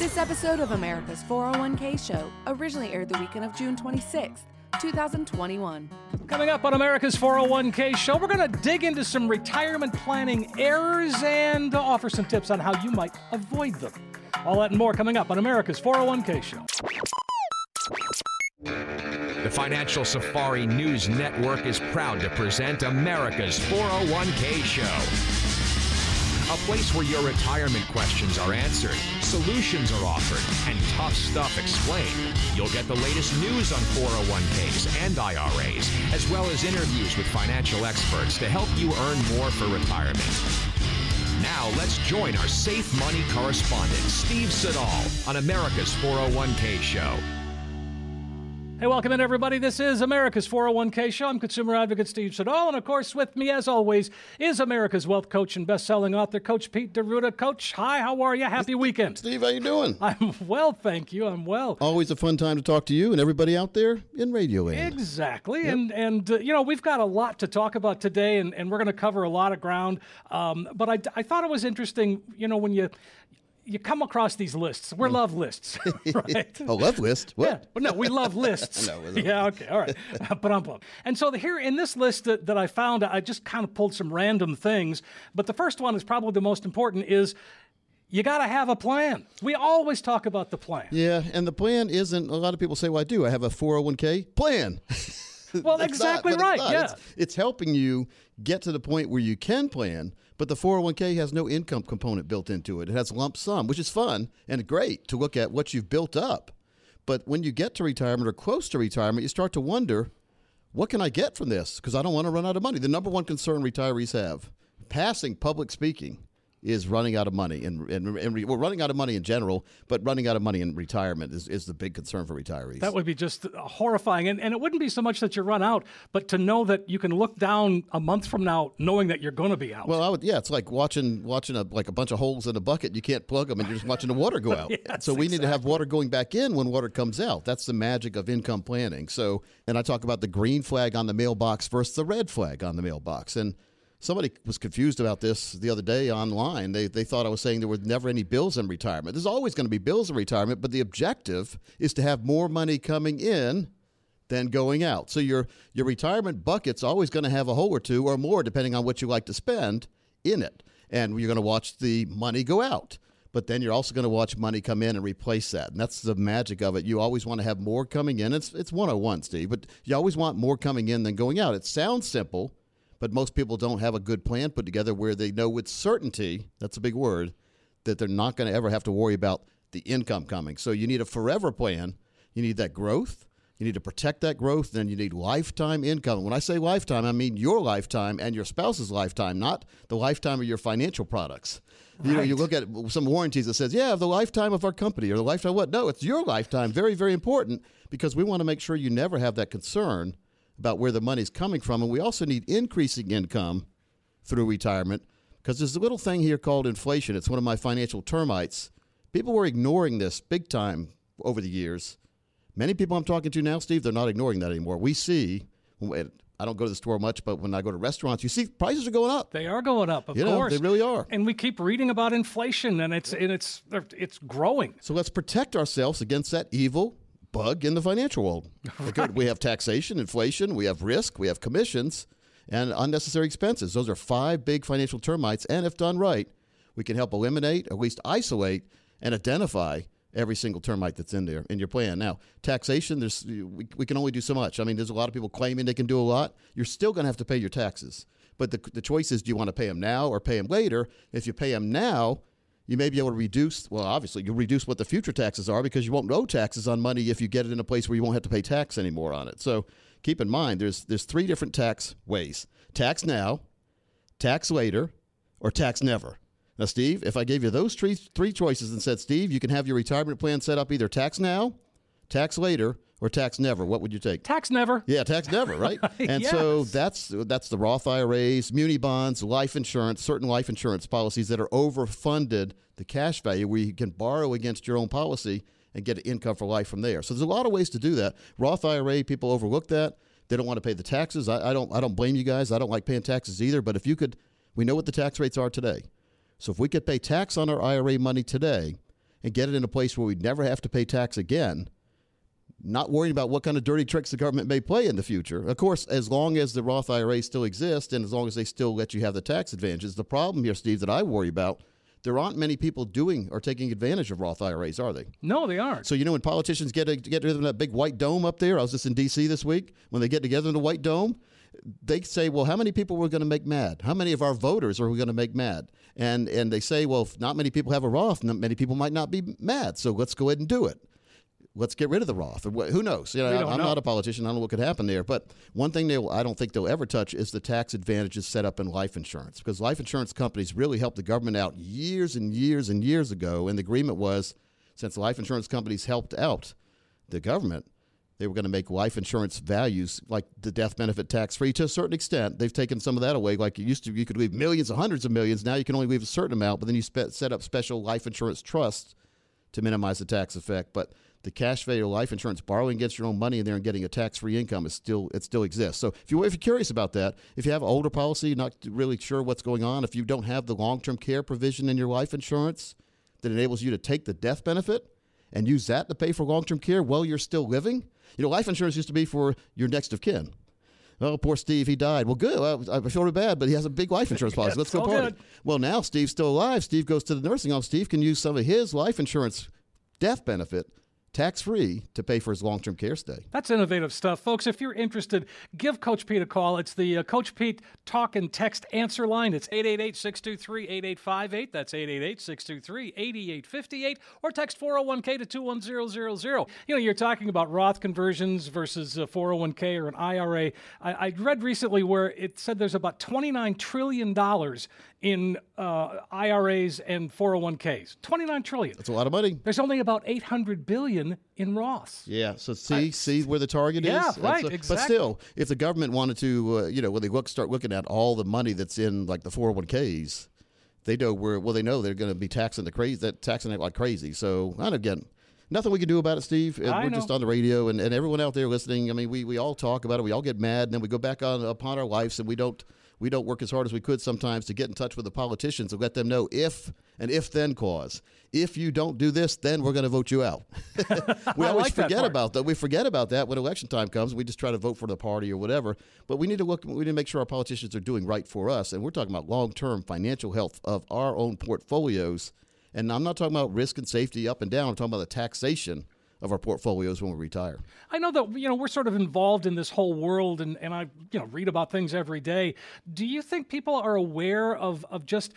This episode of America's 401k Show originally aired the weekend of June 26th, 2021. Coming up on America's 401k show, we're going to dig into some retirement planning errors and offer some tips on how you might avoid them. All that and more coming up on America's 401k show. The Financial Safari News Network is proud to present America's 401k show. A place where your retirement questions are answered, solutions are offered, and tough stuff explained. You'll get the latest news on 401ks and IRAs, as well as interviews with financial experts to help you earn more for retirement. Now let's join our Safe Money correspondent, Steve Siddall, on America's 401k show. Hey, welcome in, everybody. This is America's 401k show. I'm consumer advocate Steve Siddall. And of course, with me, as always, is America's wealth coach and best-selling author, Coach Pete D'Arruda. Coach, hi, how are you? Happy weekend. Steve, how you doing? I'm well, thank you. I'm well. Always a fun time to talk to you and everybody out there in radio land. Exactly. Yep. And, and uh, you know, we've got a lot to talk about today, and, and we're going to cover a lot of ground. Um, but I, I thought it was interesting, you know, when you you come across these lists. We're mm. love lists, right? a love list? What? Yeah, but no, we love lists. no, yeah, okay, all right. Uh, but I'm And so the, here in this list that, that I found, I just kind of pulled some random things. But the first one is probably the most important is you got to have a plan. We always talk about the plan. Yeah, and the plan isn't, a lot of people say, well, I do. I have a 401k plan. Well, exactly not, right. Yeah. It's, it's, helping you get to the point where you can plan, but the 401k has no income component built into it. It has lump sum, which is fun and great to look at what you've built up. But when you get to retirement or close to retirement, you start to wonder, what can I get from this? Because I don't want to run out of money. The number one concern retirees have passing public speaking is running out of money, and, and, and re, well, running out of money in general, but running out of money in retirement is, is the big concern for retirees. That would be just horrifying, and and it wouldn't be so much that you run out, but to know that you can look down a month from now, knowing that you're going to be out. Well, I would, yeah, it's like watching watching a like a bunch of holes in a bucket. You can't plug them, and you're just watching the water go out. yes, so we exactly. need to have water going back in when water comes out. That's the magic of income planning. So, and I talk about the green flag on the mailbox versus the red flag on the mailbox, and Somebody was confused about this the other day online. They, they thought I was saying there were never any bills in retirement. There's always going to be bills in retirement, but the objective is to have more money coming in than going out. So your your retirement bucket's always going to have a hole or two or more, depending on what you like to spend in it. And you're going to watch the money go out. But then you're also going to watch money come in and replace that. And that's the magic of it. You always want to have more coming in. It's it's 101, Steve, but you always want more coming in than going out. It sounds simple but most people don't have a good plan put together where they know with certainty that's a big word that they're not going to ever have to worry about the income coming. So you need a forever plan. You need that growth. You need to protect that growth. Then you need lifetime income. When I say lifetime, I mean your lifetime and your spouse's lifetime, not the lifetime of your financial products. Right. You know, you look at some warranties that says, "Yeah, the lifetime of our company or the lifetime of what?" No, it's your lifetime. Very, very important because we want to make sure you never have that concern about where the money's coming from. And we also need increasing income through retirement because there's a little thing here called inflation. It's one of my financial termites. People were ignoring this big time over the years. Many people I'm talking to now, Steve, they're not ignoring that anymore. We see, I don't go to the store much, but when I go to restaurants, you see prices are going up. They are going up, of you course. Know, they really are. And we keep reading about inflation, and it's and it's it's growing. So let's protect ourselves against that evil bug in the financial world. Right. We have taxation, inflation, we have risk, we have commissions, and unnecessary expenses. Those are five big financial termites, and if done right, we can help eliminate, at least isolate, and identify every single termite that's in there in your plan. Now, taxation, there's we, we can only do so much. I mean, there's a lot of people claiming they can do a lot. You're still going to have to pay your taxes. But the, the choice is do you want to pay them now or pay them later? If you pay them now, you may be able to reduce, well, obviously, you'll reduce what the future taxes are because you won't owe taxes on money if you get it in a place where you won't have to pay tax anymore on it. So keep in mind, there's, there's three different tax ways tax now, tax later, or tax never. Now, Steve, if I gave you those three, three choices and said, Steve, you can have your retirement plan set up either tax now, tax later, or tax never? What would you take? Tax never. Yeah, tax never, right? and yes. so that's that's the Roth IRAs, muni bonds, life insurance, certain life insurance policies that are overfunded the cash value where you can borrow against your own policy and get income for life from there. So there's a lot of ways to do that. Roth IRA, people overlook that. They don't want to pay the taxes. I, I don't I don't blame you guys. I don't like paying taxes either. But if you could we know what the tax rates are today. So if we could pay tax on our IRA money today, and get it in a place where we never have to pay tax again not worrying about what kind of dirty tricks the government may play in the future. Of course, as long as the Roth IRA still exists and as long as they still let you have the tax advantages, the problem here, Steve, that I worry about, there aren't many people doing or taking advantage of Roth IRAs, are they? No, they aren't. So you know when politicians get to, get together in that big white dome up there, I was just in D.C. this week. When they get together in the white dome, they say, "Well, how many people are we're going to make mad? How many of our voters are we going to make mad?" And and they say, "Well, if not many people have a Roth, not many people might not be mad. So let's go ahead and do it." Let's get rid of the Roth. Who knows? You know, I'm know. not a politician. I don't know what could happen there. But one thing they I don't think they'll ever touch is the tax advantages set up in life insurance because life insurance companies really helped the government out years and years and years ago. And the agreement was since life insurance companies helped out the government, they were going to make life insurance values like the death benefit tax free to a certain extent. They've taken some of that away. Like it used to, you could leave millions or hundreds of millions. Now you can only leave a certain amount, but then you set up special life insurance trusts to minimize the tax effect. But the cash value life insurance, borrowing against your own money in there and getting a tax-free income is still it still exists. So if you if you're curious about that, if you have an older policy, not really sure what's going on, if you don't have the long-term care provision in your life insurance that enables you to take the death benefit and use that to pay for long-term care while you're still living, you know, life insurance used to be for your next of kin. Oh, poor Steve, he died. Well, good. I, I feel bad, but he has a big life insurance policy. Let's go party. Good. Well, now Steve's still alive. Steve goes to the nursing home. Steve can use some of his life insurance death benefit tax free to pay for his long term care stay. That's innovative stuff. Folks, if you're interested, give Coach Pete a call. It's the uh, Coach Pete talk and text answer line. It's 888 623 8858. That's 888 623 8858. Or text 401k to 21000. You know, you're talking about Roth conversions versus a 401k or an IRA. I, I read recently where it said there's about $29 trillion in uh, IRAs and 401ks. 29 trillion. That's a lot of money. There's only about 800 billion in Roths. Yeah. So see, I, see where the target yeah, is. Yeah, right. exactly. But still, if the government wanted to, uh, you know, when they look, start looking at all the money that's in like the 401ks, they know where. Well, they know they're going to be taxing the crazy, that taxing it like crazy. So, and again, nothing we can do about it, Steve. I We're know. just on the radio, and, and everyone out there listening. I mean, we, we all talk about it. We all get mad, and then we go back on upon our lives, and we don't we don't work as hard as we could sometimes to get in touch with the politicians and let them know if and if then clause. If you don't do this, then we're going to vote you out. we always like forget about that. We forget about that when election time comes. We just try to vote for the party or whatever. But we need to look. We need to make sure our politicians are doing right for us. And we're talking about long-term financial health of our own portfolios. And I'm not talking about risk and safety up and down. I'm talking about the taxation of our portfolios when we retire. I know that you know we're sort of involved in this whole world and, and I you know read about things every day. Do you think people are aware of, of just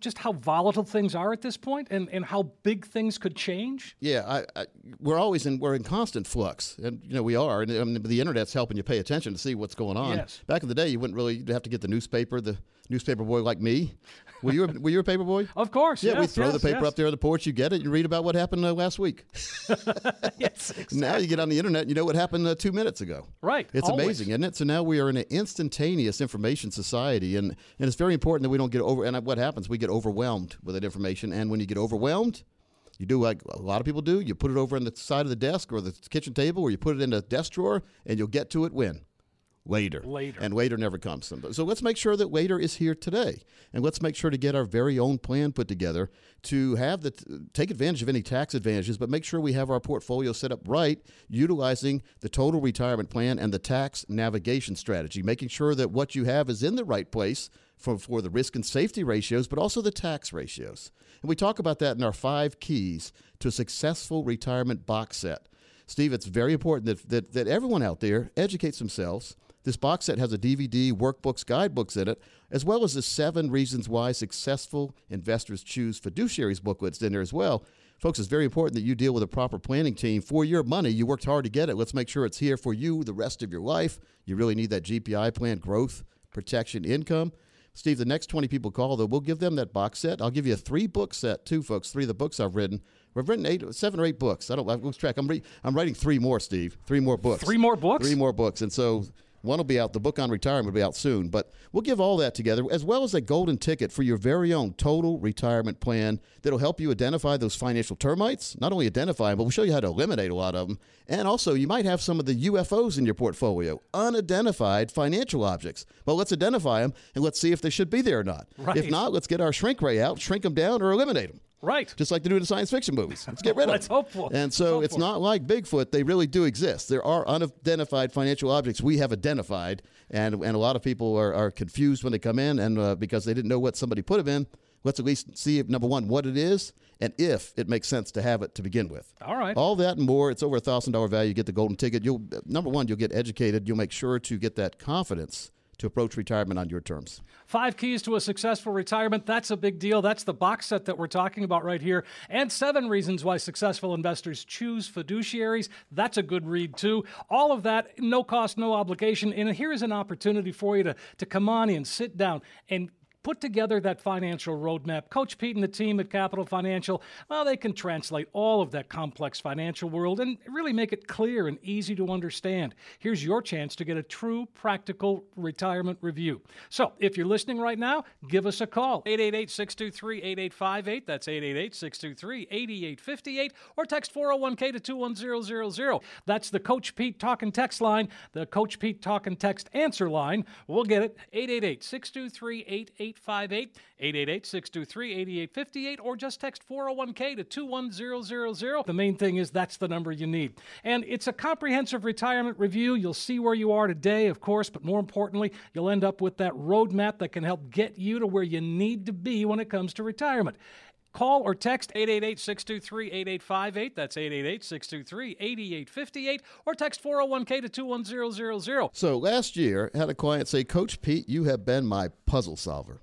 just how volatile things are at this point and, and how big things could change? Yeah, I, I, we're always in we're in constant flux, and you know we are, and I mean, the internet's helping you pay attention to see what's going on. Yes. Back in the day, you wouldn't really have to get the newspaper, the newspaper boy like me. Were you a, were you a paper boy? Of course. Yeah, yes, we throw yes, the paper yes. up there on the porch. You get it. You read about what happened uh, last week. yes, exactly. Now you get on the internet. You know what happened uh, two minutes ago. Right. It's always. amazing, isn't it? So now we are in an instantaneous information society, and and it's very important that we don't get over. And what happens? We get overwhelmed with that information, and when you get overwhelmed. You do like a lot of people do. You put it over on the side of the desk or the kitchen table, or you put it in a desk drawer, and you'll get to it when later. Later. And later never comes. So let's make sure that later is here today. And let's make sure to get our very own plan put together to have the take advantage of any tax advantages, but make sure we have our portfolio set up right, utilizing the total retirement plan and the tax navigation strategy, making sure that what you have is in the right place for, for the risk and safety ratios, but also the tax ratios. And we talk about that in our five keys to a successful retirement box set. Steve, it's very important that, that, that everyone out there educates themselves this box set has a DVD, workbooks, guidebooks in it, as well as the seven reasons why successful investors choose fiduciaries booklets in there as well. Folks, it's very important that you deal with a proper planning team for your money. You worked hard to get it. Let's make sure it's here for you the rest of your life. You really need that GPI plan, growth, protection, income. Steve, the next 20 people call, though, we'll give them that box set. I'll give you a three book set, too, folks. Three of the books I've written. We've written eight, seven or eight books. I don't I lose track. I'm, re- I'm writing three more, Steve. Three more books. Three more books? Three more books. And so one will be out. The book on retirement will be out soon. But we'll give all that together, as well as a golden ticket for your very own total retirement plan that'll help you identify those financial termites. Not only identify them, but we'll show you how to eliminate a lot of them. And also, you might have some of the UFOs in your portfolio, unidentified financial objects. Well, let's identify them and let's see if they should be there or not. Right. If not, let's get our shrink ray out, shrink them down, or eliminate them. Right. Just like they do in science fiction movies. Let's get rid of them. hope for. And so Let's it's not like Bigfoot. They really do exist. There are unidentified financial objects we have identified, and, and a lot of people are, are confused when they come in, and uh, because they didn't know what somebody put them in. Let's at least see, if, number one, what it is, and if it makes sense to have it to begin with. All right. All that and more. It's over a thousand dollar value. You get the golden ticket. You'll number one, you'll get educated. You'll make sure to get that confidence to approach retirement on your terms. Five keys to a successful retirement. That's a big deal. That's the box set that we're talking about right here. And seven reasons why successful investors choose fiduciaries. That's a good read, too. All of that, no cost, no obligation. And here is an opportunity for you to, to come on in, sit down, and put together that financial roadmap. Coach Pete and the team at Capital Financial, well, they can translate all of that complex financial world and really make it clear and easy to understand. Here's your chance to get a true practical retirement review. So if you're listening right now, give us a call 888 623 8858. That's 888 623 8858. Or text 401k to 21000. That's the Coach Pete Talk and Text line, the Coach Pete Talk and Text answer line. We'll get it 888 623 8858, 888 623 8858, or just text 401k to 21000. The main thing is that's the number you need. And it's a comprehensive retirement review. You'll see where you are today, of course, but more importantly, you'll end up with that roadmap that can help get you to where you need to be when it comes to retirement. Call or text 888 623 8858. That's 888 623 8858. Or text 401k to 21000. So last year, I had a client say, Coach Pete, you have been my puzzle solver.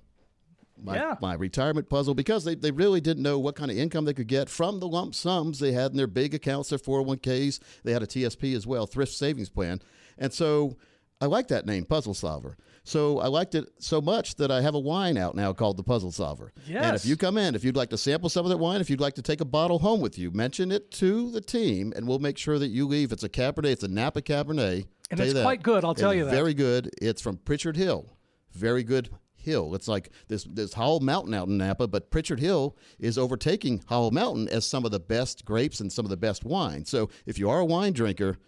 My, Yeah. my retirement puzzle because they, they really didn't know what kind of income they could get from the lump sums they had in their big accounts, their 401ks. They had a TSP as well, thrift savings plan. And so I like that name, Puzzle Solver. So I liked it so much that I have a wine out now called the Puzzle Solver. Yes. And if you come in, if you'd like to sample some of that wine, if you'd like to take a bottle home with you, mention it to the team, and we'll make sure that you leave. It's a Cabernet, it's a Napa Cabernet. And Tell it's that. quite good, I'll tell It's you that. Very good. It's from Pritchard Hill. Very good hill. It's like this this Howell Mountain out in Napa, but Pritchard Hill is overtaking Howell Mountain as some of the best grapes and some of the best wine. So if you are a wine drinker,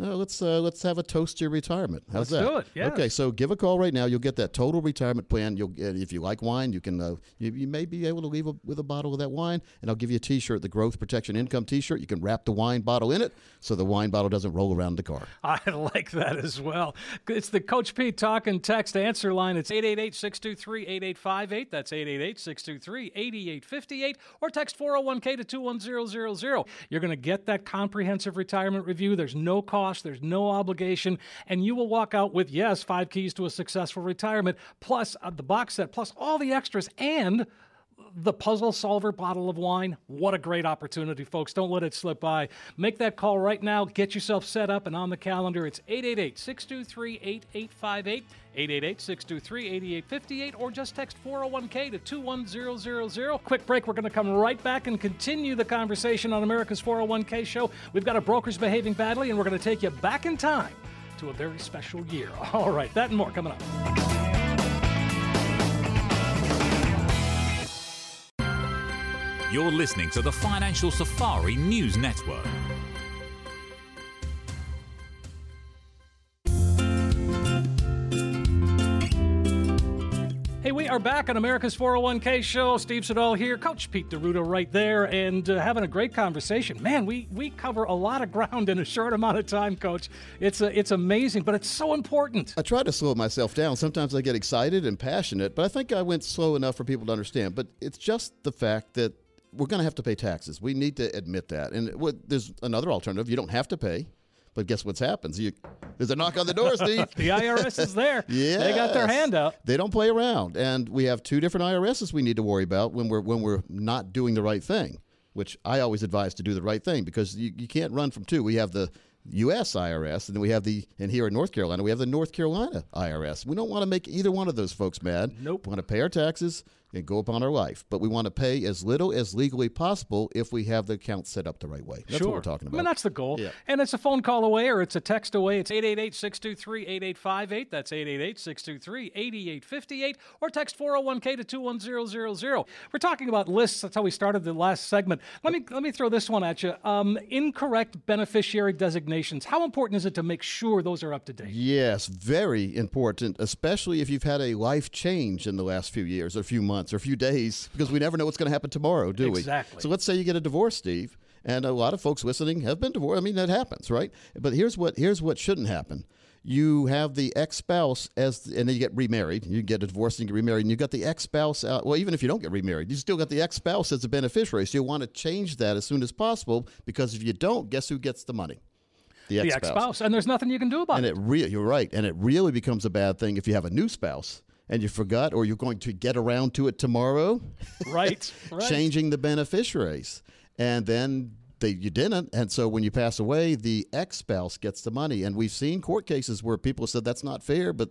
uh, let's uh, let's have a toast to your retirement. How's Let's that? do it, yes. Okay, so give a call right now. You'll get that total retirement plan. You'll get, if you like wine, you can uh, you, you may be able to leave a, with a bottle of that wine, and I'll give you a T-shirt, the Growth Protection Income T-shirt. You can wrap the wine bottle in it, so the wine bottle doesn't roll around the car. I like that as well. It's the Coach Pete Talk and Text answer line. It's 888 623 8858. That's 888 623 8858. Or text 401k to 21000. You're going to get that comprehensive retirement review. There's no cost, there's no obligation, and you will walk out with, yes, five keys to a successful retirement, plus uh, the box set, plus all the extras, and the puzzle solver bottle of wine. What a great opportunity, folks. Don't let it slip by. Make that call right now. Get yourself set up and on the calendar. It's 888 623 8858, 888 623 8858, or just text 401k to 21000. Quick break. We're going to come right back and continue the conversation on America's 401k show. We've got a brokers behaving badly, and we're going to take you back in time to a very special year. All right, that and more coming up. You're listening to the Financial Safari News Network. Hey, we are back on America's 401k show. Steve Siddall here, Coach Pete D'Arruda right there, and uh, having a great conversation. Man, we we cover a lot of ground in a short amount of time, Coach. It's uh, it's amazing, but it's so important. I try to slow myself down. Sometimes I get excited and passionate, but I think I went slow enough for people to understand. But it's just the fact that we're going to have to pay taxes. We need to admit that. And what, there's another alternative. You don't have to pay. But guess what's happens? You, there's a knock on the door, Steve. The IRS is there. Yeah, They got their hand out. They don't play around, and we have two different IRSs we need to worry about when we're when we're not doing the right thing. Which I always advise to do the right thing because you, you can't run from two. We have the U.S. IRS, and then we have the and here in North Carolina we have the North Carolina IRS. We don't want to make either one of those folks mad. Nope. We want to pay our taxes and go upon our life, but we want to pay as little as legally possible if we have the account set up the right way. That's sure. what we're talking about. I mean, that's the goal. Yeah. And it's a phone call away or it's a text away. It's 888 623 8858. That's 888 623 8858. Or text 401k to 21000. We're talking about lists. That's how we started the last segment. Let me let me throw this one at you. Um, incorrect beneficiary designations. How important is it to make sure those are up to date? Yes, very important, especially if you've had a life change in the last few years or a few months. Months or a few days because we never know what's going to happen tomorrow, do we? Exactly. So let's say you get a divorce, Steve, and a lot of folks listening have been divorced. I mean, that happens, right? But here's what here's what shouldn't happen. You have the ex-spouse as, and then you get remarried. You get a divorce and you get remarried, and you've got the ex-spouse. Out, well, even if you don't get remarried, you still got the ex-spouse as a beneficiary. So you want to change that as soon as possible because if you don't, guess who gets the money? The ex-spouse. The ex-spouse, and there's nothing you can do about and it. And it re- you're right, and it really becomes a bad thing if you have a new spouse and you forgot or you're going to get around to it tomorrow. Right. right. Changing the beneficiaries. And then they, you didn't. And so when you pass away, the ex spouse gets the money. And we've seen court cases where people said that's not fair, but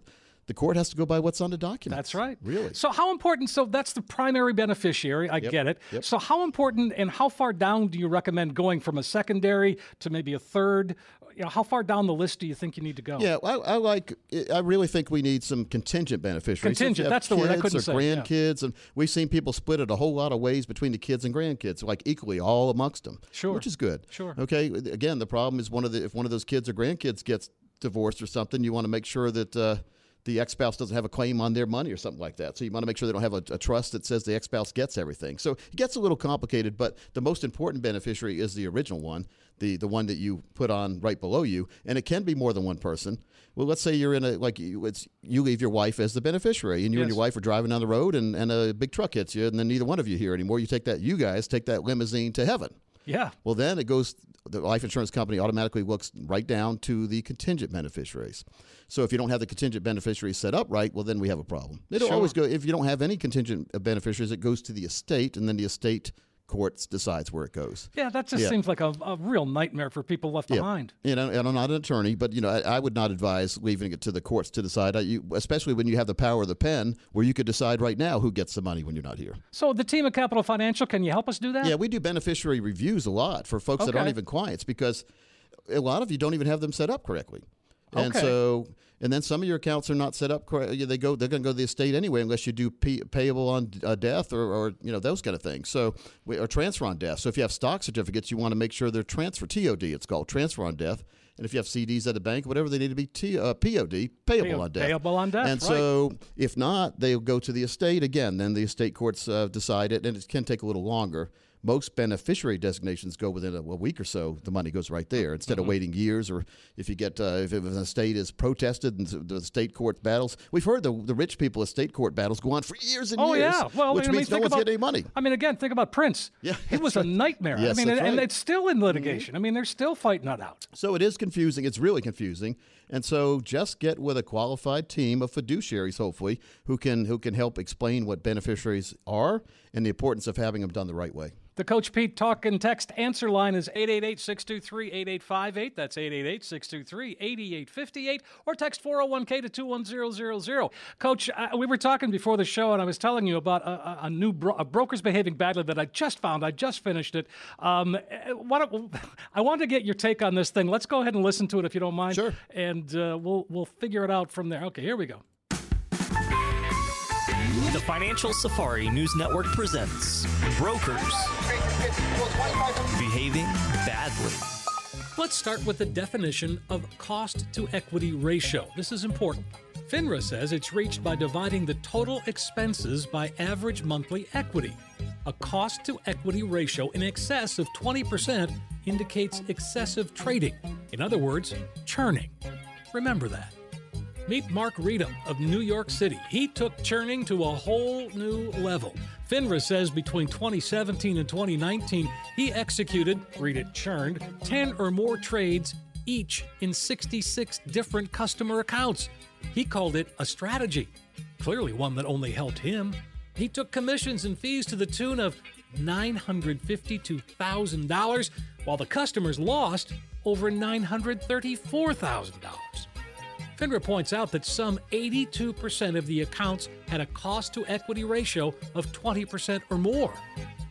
the court has to go by what's on the document. That's right. Really. So how important? So that's the primary beneficiary. I yep. get it. Yep. So how important and how far down do you recommend going from a secondary to maybe a third? You know, how far down the list do you think you need to go? Yeah, I, I like. I really think we need some contingent beneficiaries. Contingent. That's the word I couldn't or say. Grandkids, yeah. and we've seen people split it a whole lot of ways between the kids and grandkids, like equally all amongst them. Sure. Which is good. Sure. Okay. Again, the problem is one of the if one of those kids or grandkids gets divorced or something, you want to make sure that. Uh, the ex spouse doesn't have a claim on their money or something like that. So you want to make sure they don't have a, a trust that says the ex spouse gets everything. So it gets a little complicated, but the most important beneficiary is the original one, the, the one that you put on right below you. And it can be more than one person. Well, let's say you're in a, like, you, it's, you leave your wife as the beneficiary, and you yes. and your wife are driving down the road, and, and a big truck hits you, and then neither one of you here anymore. You take that, you guys take that limousine to heaven. Yeah. Well, then it goes, the life insurance company automatically looks right down to the contingent beneficiaries. So if you don't have the contingent beneficiaries set up right, well, then we have a problem. It'll sure. always go, if you don't have any contingent beneficiaries, it goes to the estate, and then the estate courts decides where it goes. Yeah, that just yeah. seems like a, a, real nightmare for people left yeah. behind. You know, and I'm not an attorney, but you know, I, I would not advise leaving it to the courts to decide. I, you, especially when you have the power of the pen, where you could decide right now who gets the money when you're not here. So, the team at Capital Financial, can you help us do that? Yeah, we do beneficiary reviews a lot for folks okay. that aren't even clients because a lot of you don't even have them set up correctly. And okay. so, and then some of your accounts are not set up correctly. They go, they're going to go to the estate anyway, unless you do pay, payable on uh, death or, or, you know, those kind of things. So, or transfer on death. So if you have stock certificates, you want to make sure they're transfer TOD. It's called transfer on death. And if you have CDs at a bank, whatever, they need to be T, uh, POD, payable Pay, on death. Payable on death. And right. so, if not, they'll go to the estate again. Then the estate courts uh, decide it, and it can take a little longer most beneficiary designations go within a, a, week or so. The money goes right there instead mm-hmm. of waiting years. Or if you get uh, if, if an estate is protested and the state court battles, we've heard the the rich people estate court battles go on for years and oh, years. yeah, well, which I mean, means no think one's about, getting any money. I mean, again, think about Prince. Yeah, it was right. a nightmare. Yes, I mean, and, right. and, it's still in litigation. Mm-hmm. I mean, they're still fighting that out. So it is confusing. It's really confusing. And so just get with a qualified team of fiduciaries, hopefully, who can who can help explain what beneficiaries are and the importance of having them done the right way. The Coach Pete talk and text answer line is 888-623-8858. That's 888-623-8858. Or text 401k to 21000. Coach, uh, we were talking before the show, and I was telling you about a, a new bro- a Brokers Behaving Badly that I just found. I just finished it. Um, what, I wanted to get your take on this thing. Let's go ahead and listen to it if you don't mind. Sure. And uh, we'll, we'll figure it out from there. Okay, here we go. The Financial Safari News Network presents Brokers Behaving Badly. Let's start with the definition of cost to equity ratio. This is important. FINRA says it's reached by dividing the total expenses by average monthly equity. A cost to equity ratio in excess of 20% indicates excessive trading. In other words, churning. Remember that. Meet Mark Rita of New York City. He took churning to a whole new level. FINRA says between 2017 and 2019, he executed, read it churned, 10 or more trades, each in 66 different customer accounts. He called it a strategy, clearly one that only helped him. He took commissions and fees to the tune of $952,000, while the customers lost over $934,000. FINRA points out that some 82% of the accounts had a cost to equity ratio of 20% or more.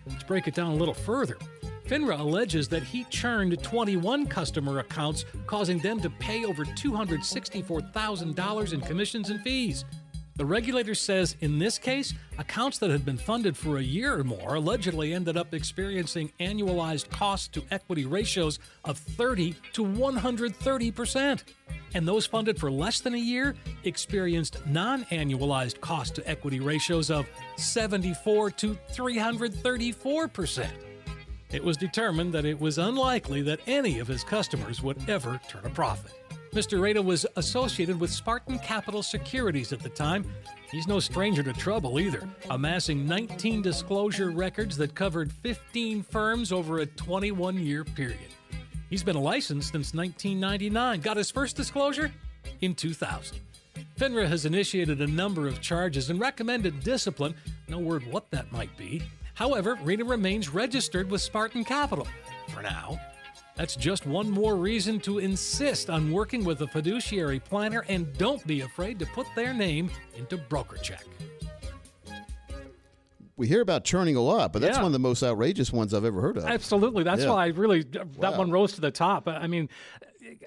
Let's break it down a little further. FINRA alleges that he churned 21 customer accounts, causing them to pay over $264,000 in commissions and fees. The regulator says in this case, accounts that had been funded for a year or more allegedly ended up experiencing annualized cost to equity ratios of 30 to 130%. And those funded for less than a year experienced non annualized cost to equity ratios of 74 to 334%. It was determined that it was unlikely that any of his customers would ever turn a profit. Mr. Rada was associated with Spartan Capital Securities at the time. He's no stranger to trouble either, amassing 19 disclosure records that covered 15 firms over a 21 year period. He's been licensed since 1999, got his first disclosure in 2000. FINRA has initiated a number of charges and recommended discipline, no word what that might be. However, Rada remains registered with Spartan Capital for now. That's just one more reason to insist on working with a fiduciary planner and don't be afraid to put their name into BrokerCheck. We hear about churning a lot, but that's Yeah. one of the most outrageous ones I've ever heard of. Absolutely. That's Yeah. why I really, that Wow. one rose to the top. I mean,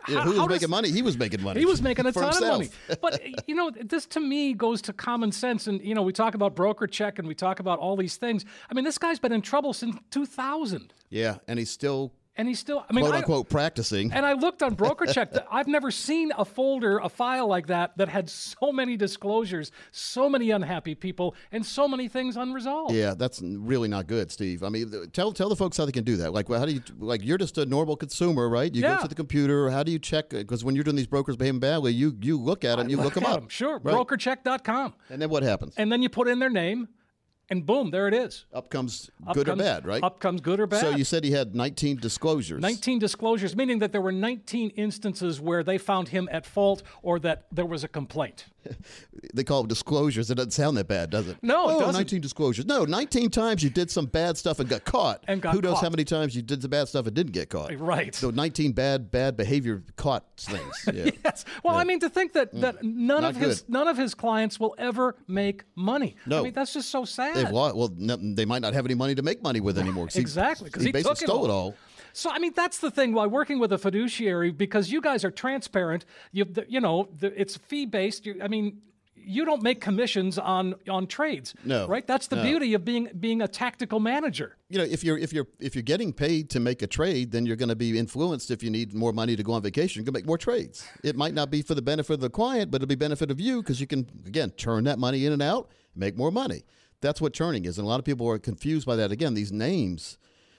Yeah, how- who was how does- making money? He was making money. He was making a ton of money. But, you know, this to me goes to common sense. And, you know, we talk about broker check and we talk about all these things. I mean, this guy's been in trouble since 2000. Yeah, and he's still And he's still, I mean, quote I- unquote practicing. and I looked on BrokerCheck. I've never seen a folder, a file like that that had so many disclosures, so many unhappy people, and so many things unresolved. Yeah, that's really not good, Steve. I mean, tell tell the folks how they can do that. Like, how do you like? You're just a normal consumer, right? You Yeah. go to the computer. How do you check? Uh, because when you're doing these brokers behaving badly, you you look at them, you look them up. up. 'em, Sure, right? brokercheck.com. And then what happens? And then you put in their name, and boom, there it is. Up comes Up good comes- or bad, right? Up comes good or bad. So you said he had 19 disclosures. 19 disclosures, meaning that there were 19 instances where they found him at fault or that there was a complaint. They call it disclosures. It doesn't sound that bad, does it? No, it oh, doesn't. 19 disclosures. No, 19 times you did some bad stuff and got caught. And got Who knows how many times you did the bad stuff and didn't get caught? Right. So 19 bad bad behavior caught things. Yeah. Yes. Well, I mean, to think that, that mm. none Not of his none of his clients will ever make money. No. I mean, that's just so sad. They've lost, well, no, they might not have any money to make money with anymore. 'cause he- Exactly, 'cause he basically took it stole all. it all. So I mean, that's the thing. Why working with a fiduciary, because you guys are transparent, you you know the, it's fee based. I mean, you don't make commissions on on trades. No, right? That's the no. beauty of being being a tactical manager. You know, if you're if you're if you're getting paid to make a trade, then you're going to be influenced. If you need more money to go on vacation, to make more trades. It might not be for the benefit of the client, but it'll be benefit of you because you can again turn that money in and out, make more money. That's what churning is, and a lot of people are confused by that. Again, these names.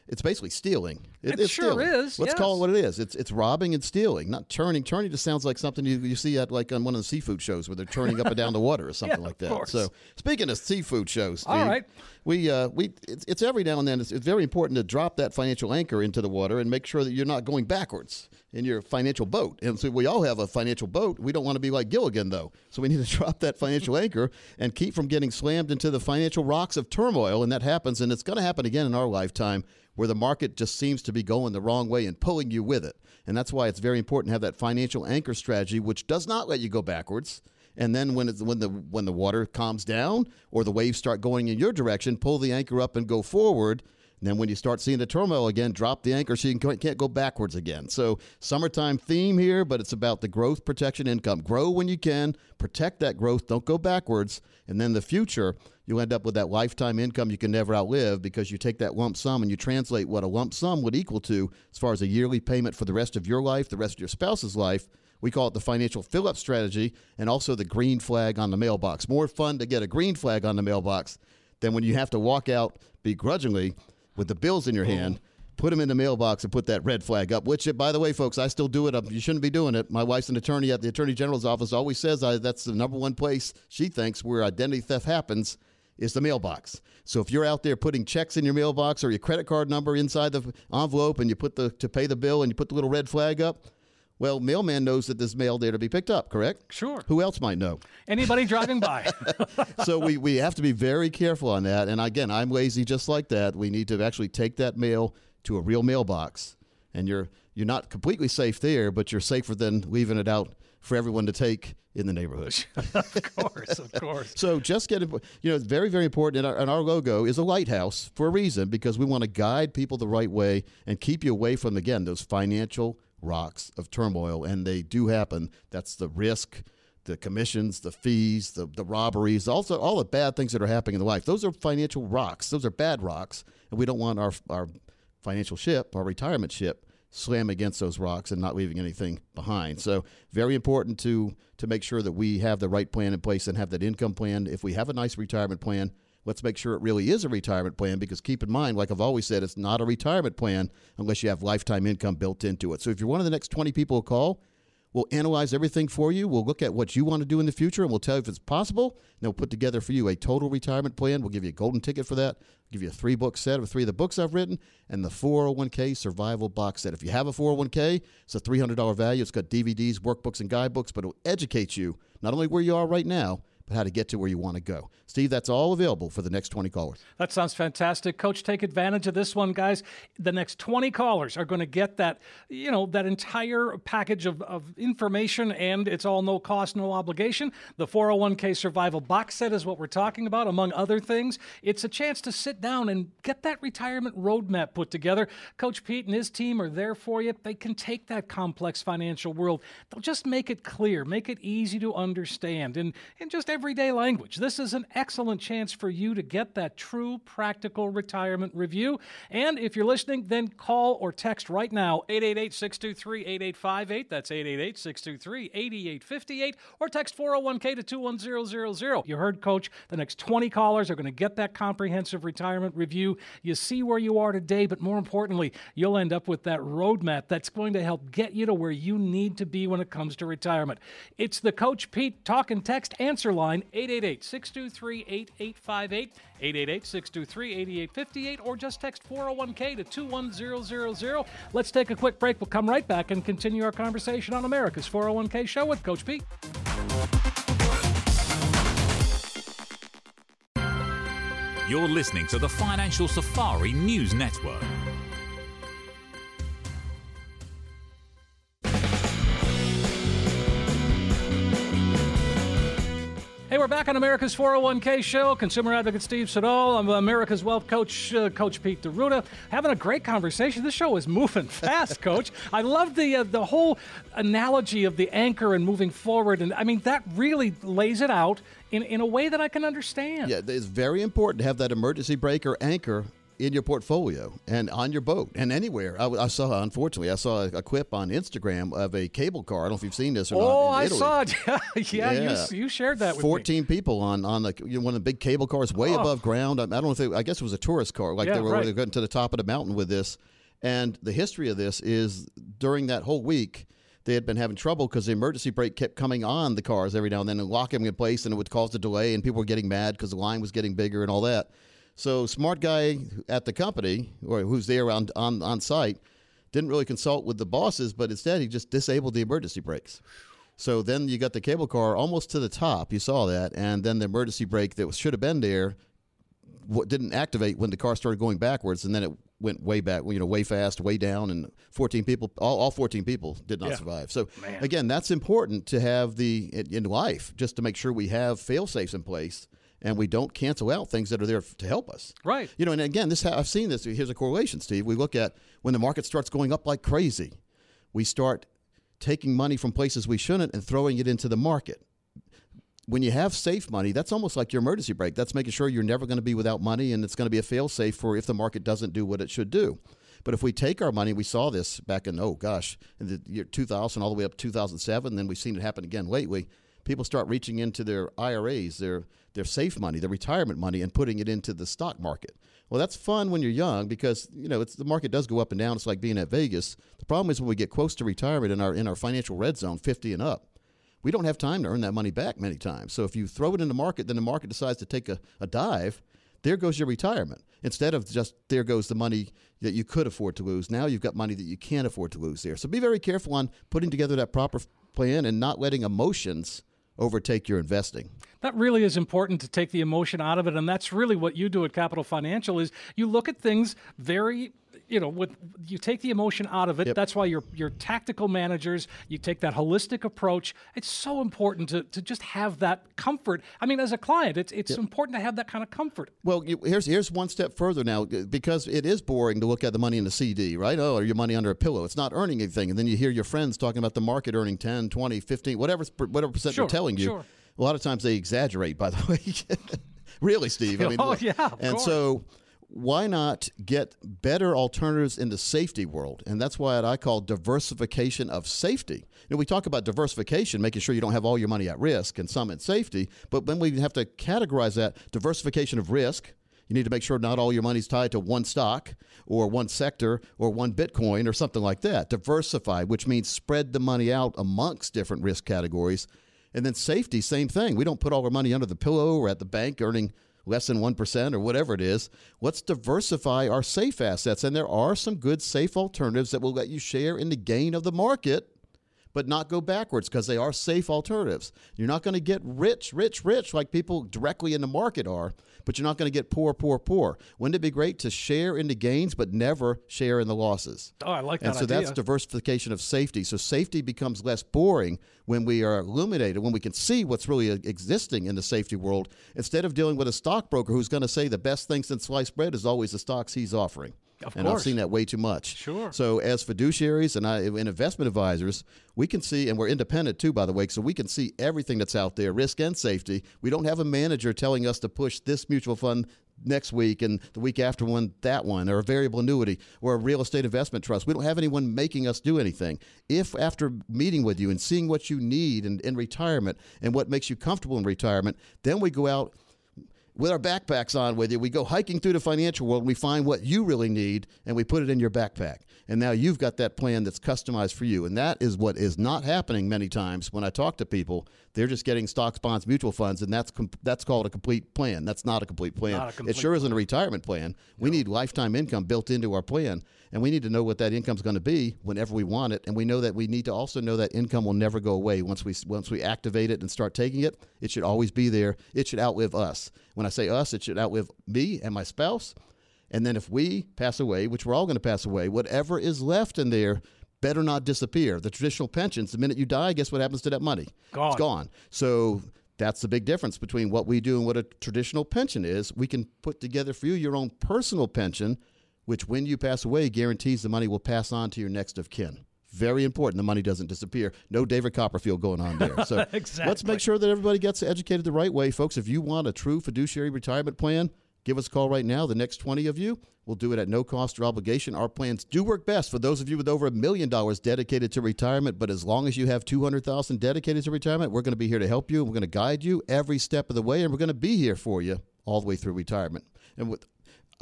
It's basically stealing. It it's sure stealing. is, Let's call it what it is. It's it's robbing and stealing, not churning. Churning just sounds like something you, you see at like on one of the seafood shows where they're churning up and down the water or something Yeah, like of that. course. So speaking of seafood shows, All Steve, right. we uh, we it's, it's every now and then it's, it's very important to drop that financial anchor into the water and make sure that you're not going backwards in your financial boat. And so we all have a financial boat. We don't want to be like Gilligan though. So we need to drop that financial anchor and keep from getting slammed into the financial rocks of turmoil. And that happens, and it's going to happen again in our lifetime, where the market just seems to be going the wrong way and pulling you with it. And that's why it's very important to have that financial anchor strategy, which does not let you go backwards. And then when it's, when the when the water calms down or the waves start going in your direction, pull the anchor up and go forward. And then when you start seeing the turmoil again, drop the anchor so you can, can't go backwards again. So summertime theme here, but it's about the growth, protection, income. Grow when you can, protect that growth, don't go backwards. And then the future, you'll end up with that lifetime income you can never outlive because you take that lump sum and you translate what a lump sum would equal to as far as a yearly payment for the rest of your life, the rest of your spouse's life. We call it the financial fill up strategy and also the green flag on the mailbox. More fun to get a green flag on the mailbox than when you have to walk out begrudgingly with the bills in your mm-hmm. hand, put them in the mailbox, and put that red flag up. Which, by the way, folks, I still do it. You shouldn't be doing it. My wife's an attorney at the Attorney General's office. Always says I, that's the number one place she thinks where identity theft happens is the mailbox. So if you're out there putting checks in your mailbox or your credit card number inside the envelope, and you put the to pay the bill, and you put the little red flag up. Well, mailman knows that there's mail there to be picked up, correct? Sure. Who else might know? Anybody driving by? so we, we have to be very careful on that. And again, I'm lazy just like that. We need to actually take that mail to a real mailbox. And you're you're not completely safe there, but you're safer than leaving it out for everyone to take in the neighborhood. of course, of course. so just get, you know, it's very, very important. And our, and our logo is a lighthouse for a reason because we want to guide people the right way and keep you away from, again, those financial rocks of turmoil. And they do happen. That's the risk the commissions, the fees, the, the robberies, also all the bad things that are happening in life. Those are financial rocks. Those are bad rocks, and we don't want our our financial ship, our retirement ship, slam against those rocks and not leaving anything behind. So very important to to make sure that we have the right plan in place and have that income plan. If we have a nice retirement plan, let's make sure it really is a retirement plan because keep in mind, like I've always said, it's not a retirement plan unless you have lifetime income built into it. So if you're one of the next 20 people who call, We'll analyze everything for you. We'll look at what you want to do in the future, and we'll tell you if it's possible. And we'll put together for you a total retirement plan. We'll give you a golden ticket for that. We'll give you a three book set of three of the books I've written, and the 401k survival box set. If you have a 401k, it's a $300 value. It's got DVDs, workbooks, and guidebooks, but it'll educate you not only where you are right now, but how to get to where you want to go. Steve, that's all available for the next 20 callers. That sounds fantastic. Coach, take advantage of this one, guys. The next 20 callers are going to get that, you know, that entire package of, of information, and it's all no cost, no obligation. The 401k survival box set is what we're talking about, among other things. It's a chance to sit down and get that retirement roadmap put together. Coach Pete and his team are there for you. They can take that complex financial world, they'll just make it clear, make it easy to understand, and, and just everyday language. This is an excellent chance for you to get that true practical retirement review. And if you're listening, then call or text right now 888 623 8858. That's 888 623 8858. Or text 401k to 21000. You heard, Coach. The next 20 callers are going to get that comprehensive retirement review. You see where you are today, but more importantly, you'll end up with that roadmap that's going to help get you to where you need to be when it comes to retirement. It's the Coach Pete talk and text answer line 888 623 8858, 888 623 8858, or just text 401k to 21000. Let's take a quick break. We'll come right back and continue our conversation on America's 401k show with Coach Pete. You're listening to the Financial Safari News Network. Hey, we're back on America's 401k show. Consumer advocate Steve Siddall. I'm America's wealth coach, uh, Coach Pete D'Arruda. Having a great conversation. This show is moving fast, Coach. I love the uh, the whole analogy of the anchor and moving forward. And I mean, that really lays it out in, in a way that I can understand. Yeah, it's very important to have that emergency brake or anchor in your portfolio and on your boat and anywhere. I, I saw, unfortunately, I saw a, a, quip on Instagram of a cable car. I don't know if you've seen this or oh, not. Oh, I saw it. yeah, yeah. You, you, shared that. Fourteen people on on the you know, one of the big cable cars way oh. above ground. I, I, don't know if they, I guess it was a tourist car. Like yeah, they were right. getting to the top of the mountain with this. And the history of this is during that whole week they had been having trouble because the emergency brake kept coming on the cars every now and then and locking them in place, and it would cause a delay, and people were getting mad because the line was getting bigger and all that. So smart guy at the company or who's there on, on, on site didn't really consult with the bosses, but instead he just disabled the emergency brakes. So then you got the cable car almost to the top. You saw that, and then the emergency brake that should have been there didn't activate when the car started going backwards, and then it went way back, you know, way fast, way down, and 14 people, all, all 14 people did not yeah. survive. So Man. again, that's important to have the in, in life, just to make sure we have fail safes in place and we don't cancel out things that are there to help us. Right. You know, and again, this I've seen this. Here's a correlation, Steve. We look at when the market starts going up like crazy, we start taking money from places we shouldn't and throwing it into the market. When you have safe money, that's almost like your emergency brake. That's making sure you're never going to be without money, and it's going to be a fail safe for if the market doesn't do what it should do. But if we take our money, we saw this back in oh gosh, in the year 2000 all the way up to 2007. Then we've seen it happen again lately people start reaching into their IRAs, their their safe money, their retirement money, and putting it into the stock market. Well, that's fun when you're young because you know the market does go up and down. It's like being at Vegas. The problem is when we get close to retirement in our in our financial red zone, 50 and up, we don't have time to earn that money back many times. So if you throw it in the market, then the market decides to take a, a dive. There goes your retirement. Instead of just there goes the money that you could afford to lose. Now you've got money that you can't afford to lose there. So be very careful on putting together that proper plan and not letting emotions overtake your investing. That really is important to take the emotion out of it and that's really what you do at Capital Financial is you look at things very you know, with you take the emotion out of it. Yep. That's why you're you're tactical managers. You take that holistic approach. It's so important to, to just have that comfort. I mean, as a client, it's it's important to have that kind of comfort. Well, you, here's here's one step further now because it is boring to look at the money in the CD, right? Oh, or your money under a pillow. It's not earning anything. And then you hear your friends talking about the market earning 10, 20, 15, whatever whatever percent Sure, they're telling you. sure. A lot of times they exaggerate, by the way. really, Steve. I mean, Oh, yeah, and course. so why not get better alternatives in the safety world? And that's why I call diversification of safety. You know, we talk about diversification, making sure you don't have all your money at risk and some in safety, but then we have to categorize that diversification of risk. You need to make sure not all your money's tied to one stock or one sector or one Bitcoin or something like that. Diversify, which means spread the money out amongst different risk categories. And then safety, same thing. We don't put all our money under the pillow or at the bank earning less than 1% or whatever it is. Let's diversify our safe assets. And there are some good safe alternatives that will let you share in the gain of the market, but not go backwards because they are safe alternatives. You're not going to get rich, rich, rich like people directly in the market are, but you're not going to get poor, poor, poor. Wouldn't it be great to share in the gains, but never share in the losses? Oh, I like that And so idea. that's diversification of safety. So safety becomes less boring when we are illuminated, when we can see what's really existing in the safety world, instead of dealing with a stockbroker who's going to say the best thing since sliced bread is always the stocks he's offering. Of and I've seen that way too much. Sure. So as fiduciaries and I, and investment advisors, we can see, and we're independent too, by the way, so we can see everything that's out there, risk and safety. We don't have a manager telling us to push this mutual fund next week and the week after one that one or a variable annuity or a real estate investment trust we don't have anyone making us do anything if after meeting with you and seeing what you need in, in retirement and what makes you comfortable in retirement then we go out with our backpacks on with you. We go hiking through the financial world and we find what you really need and we put it in your backpack. And now you've got that plan that's customized for you. And that is what is not happening many times when I talk to people. They're just getting stocks, bonds, mutual funds, and that's com- that's called a complete plan. That's not a complete plan. A complete it sure isn't a retirement plan. We need lifetime income built into our plan, and we need to know what that income is going to be whenever we want it. And we know that we need to also know that income will never go away once we once we activate it and start taking it. It should always be there. It should outlive us. When I say us, it should outlive me and my spouse. And then if we pass away, which we're all going to pass away, whatever is left in there better not disappear. The traditional pensions, the minute you die, guess what happens to that money? Gone. It's gone. So that's the big difference between what we do and what a traditional pension is. We can put together for you your own personal pension, which when you pass away guarantees the money will pass on to your next of kin. Very important. The money doesn't disappear. No David Copperfield going on there. So let's make sure that everybody gets educated the right way, folks. If you want a true fiduciary retirement plan, give us a call right now. The next 20 of you, we'll do it at no cost or obligation. Our plans do work best for those of you with over a million dollars dedicated to retirement. But as long as you have 200,000 dedicated to retirement, we're going to be here to help you. We're going to guide you every step of the way, and we're going to be here for you all the way through retirement. And with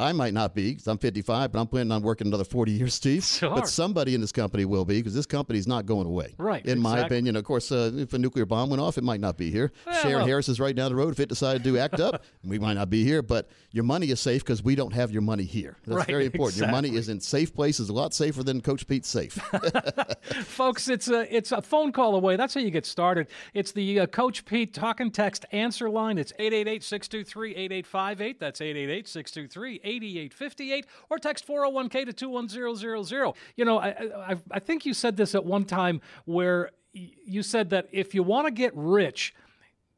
I might not be because I'm 55, but I'm planning on working another 40 years, Steve. Sure. But somebody in this company will be because this company's not going away. Right, In my opinion, of course, uh, if a nuclear bomb went off, it might not be here. Well, Shearon well. Harris is right down the road. If it decided to act up, we might not be here. But your money is safe because we don't have your money here. That's Right, very important. Your money is in safe places, a lot safer than Coach Pete's safe. Folks, it's a it's a phone call away. That's how you get started. It's the uh, Coach Pete talk and text answer line. It's 888-623-8858. That's 888-623-8858 or text 401k to 21000. You know, I, I I think you said this at one time where you said that if you want to get rich,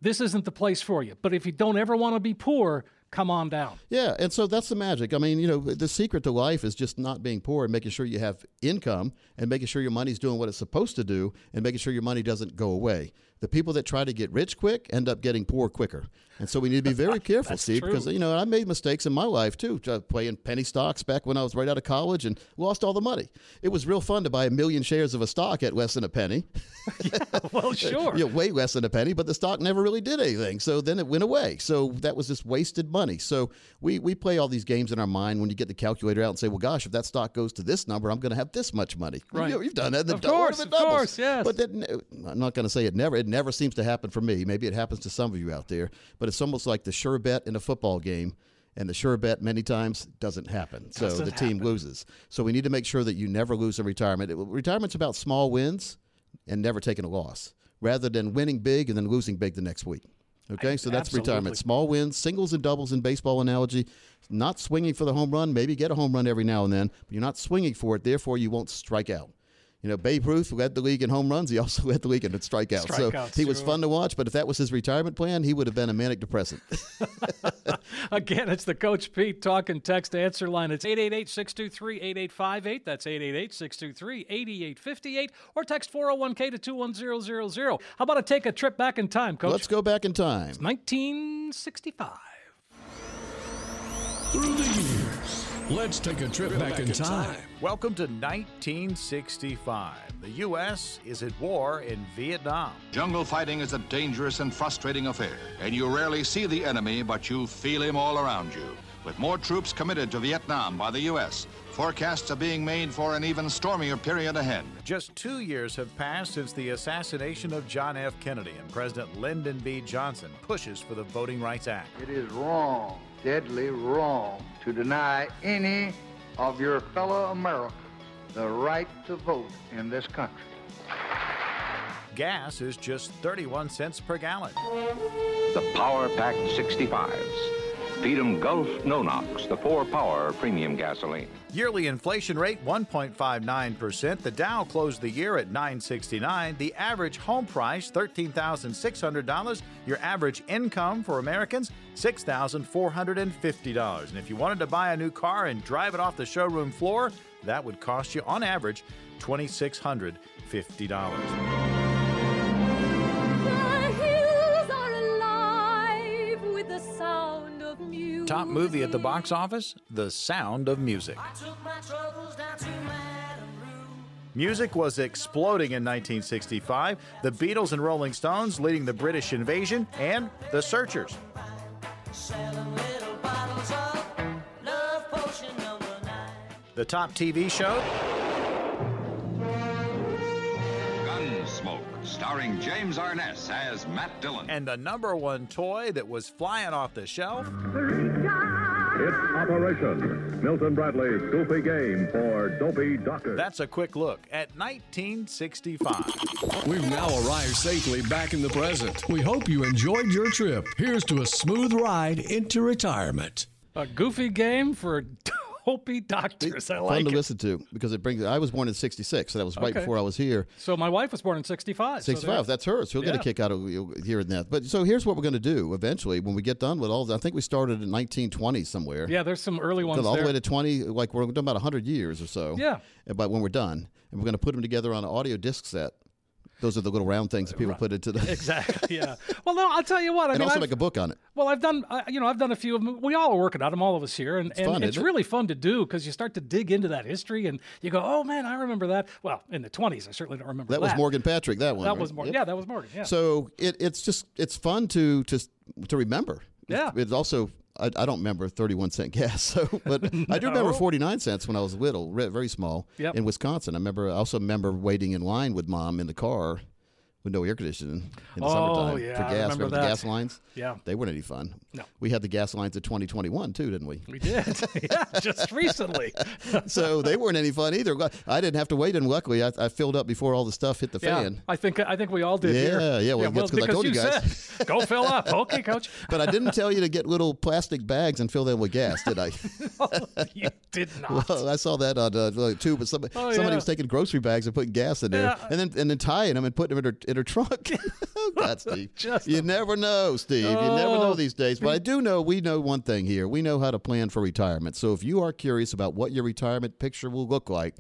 this isn't the place for you. But if you don't ever want to be poor, come on down. Yeah, and so that's the magic. I mean, you know, the secret to life is just not being poor and making sure you have income and making sure your money's doing what it's supposed to do and making sure your money doesn't go away. The people that try to get rich quick end up getting poor quicker. And so we need to be very careful, Steve, true. because, you know, I made mistakes in my life too, uh, playing penny stocks back when I was right out of college and lost all the money. It was real fun to buy a million shares of a stock at less than a penny. yeah, Well, sure. know, way less than a penny, but the stock never really did anything. So then it went away. So that was just wasted money. So we, we play all these games in our mind when you get the calculator out and say, well, gosh, if that stock goes to this number, I'm going to have this much money. Right. You, have done that. The Of course, of doubles? course, yes. But then, I'm not going to say it never. It never seems to happen for me. Maybe it happens to some of you out there. But it's almost like the sure bet in a football game. And the sure bet many times doesn't happen. So Doesn't the team loses. So we need to make sure that you never lose in retirement. It- retirement's about small wins and never taking a loss rather than winning big and then losing big the next week. Okay, I- so that's absolutely. retirement. Small wins, singles and doubles in baseball analogy. Not swinging for the home run. Maybe get a home run every now and then, but you're not swinging for it. Therefore, you won't strike out. You know, Babe Ruth led the league in home runs. He also led the league in strikeouts. so Strikeouts, he was fun to watch. But if that was his retirement plan, he would have been a manic depressant. Again, it's the Coach Pete talking text answer line. It's 888 623 8858. That's 888 623 8858. Or text 401k to 21000. How about I take a trip back in time, Coach? Let's go back in time. 1965. Through the years, let's take a trip back, in time. Welcome to 1965. The U.S. is at war in Vietnam. Jungle fighting is a dangerous and frustrating affair, and you rarely see the enemy, but you feel him all around you. With more troops committed to Vietnam by the U.S., forecasts are being made for an even stormier period ahead. Just two years have passed since the assassination of John F. Kennedy, and President Lyndon B. Johnson pushes for the Voting Rights Act. It is wrong, deadly wrong, to deny any of your fellow Americans the right to vote in this country. Gas is just 31 cents per gallon. The Power Pack 65s. Feed 'em Gulf No Nox, the four power premium gasoline. Yearly inflation rate 1.59%. The Dow closed the year at 969. The average home price $13,600. Your average income for Americans $6,450. And if you wanted to buy a new car and drive it off the showroom floor, that would cost you on average $2,650. Top movie at the box office The Sound of Music. Music was exploding in 1965. The Beatles and Rolling Stones leading the British invasion, and The Searchers. The top TV show Gunsmoke, starring James Arness as Matt Dillon. and the number one toy that was flying off the shelf. It's Operation Milton Bradley's Goofy Game for Dopey Doctors. That's a quick look at 1965. We've now arrived safely back in the present. We hope you enjoyed your trip. Here's to a smooth ride into retirement. A goofy game for dopey doctors. I Fun like to it. listen to because it brings. I was born in '66, so that was right Okay. before I was here. So my wife was born in 65. 65. there- that's hers. She'll get a kick out of hearing that. But so here's what we're going to do eventually when we get done with all. I think we started in 1920 somewhere. Yeah, there's some early ones all there. the way to 20. Like we're done about 100 years or so. Yeah. But when we're done, and we're going to put them together on an audio disc set. Those are the little round things that people put into the. exactly. Yeah. Well, no, I'll tell you what. I and mean, also I've- make a book on it. Well, I've done, uh, you know, I've done a few of them. We all are working on them, all of us here, and, and fun, it's isn't it? really fun to do because you start to dig into that history, and you go, "Oh man, I remember that." Well, in the twenties, I certainly don't remember That that. was Morgan Patrick. That one. That right? was Morgan. Yep. Yeah, that was Morgan. Yeah. So it, it's just it's fun to to to remember. Yeah. It's also I, I don't remember 31 cent gas, so but I do remember 49 cents when I was little, very small Yep. in Wisconsin. I remember I also remember waiting in line with mom in the car with no air conditioning in the Oh, summertime yeah, for I gas. remember the gas lines? Yeah. They weren't any fun. No. We had the gas lines at 2021 too, didn't we? we did. yeah, just recently. so they weren't any fun either. I didn't have to wait, and luckily I, I filled up before all the stuff hit the yeah, fan. I think I think we all did. Yeah, here. yeah, well, 'cause I because I told you guys. said, go fill up. Okay, coach. But I didn't tell you to get little plastic bags and fill them with gas, did I? you did not. Well, I saw that on uh, too, but somebody, Oh, somebody yeah. was taking grocery bags and putting gas in there, Yeah. and then and then tying them and putting them in her in her trunk. oh God, Steve, Just you never know, Steve. You never know Oh. these days. But I do know we know one thing here. We know how to plan for retirement. So if you are curious about what your retirement picture will look like,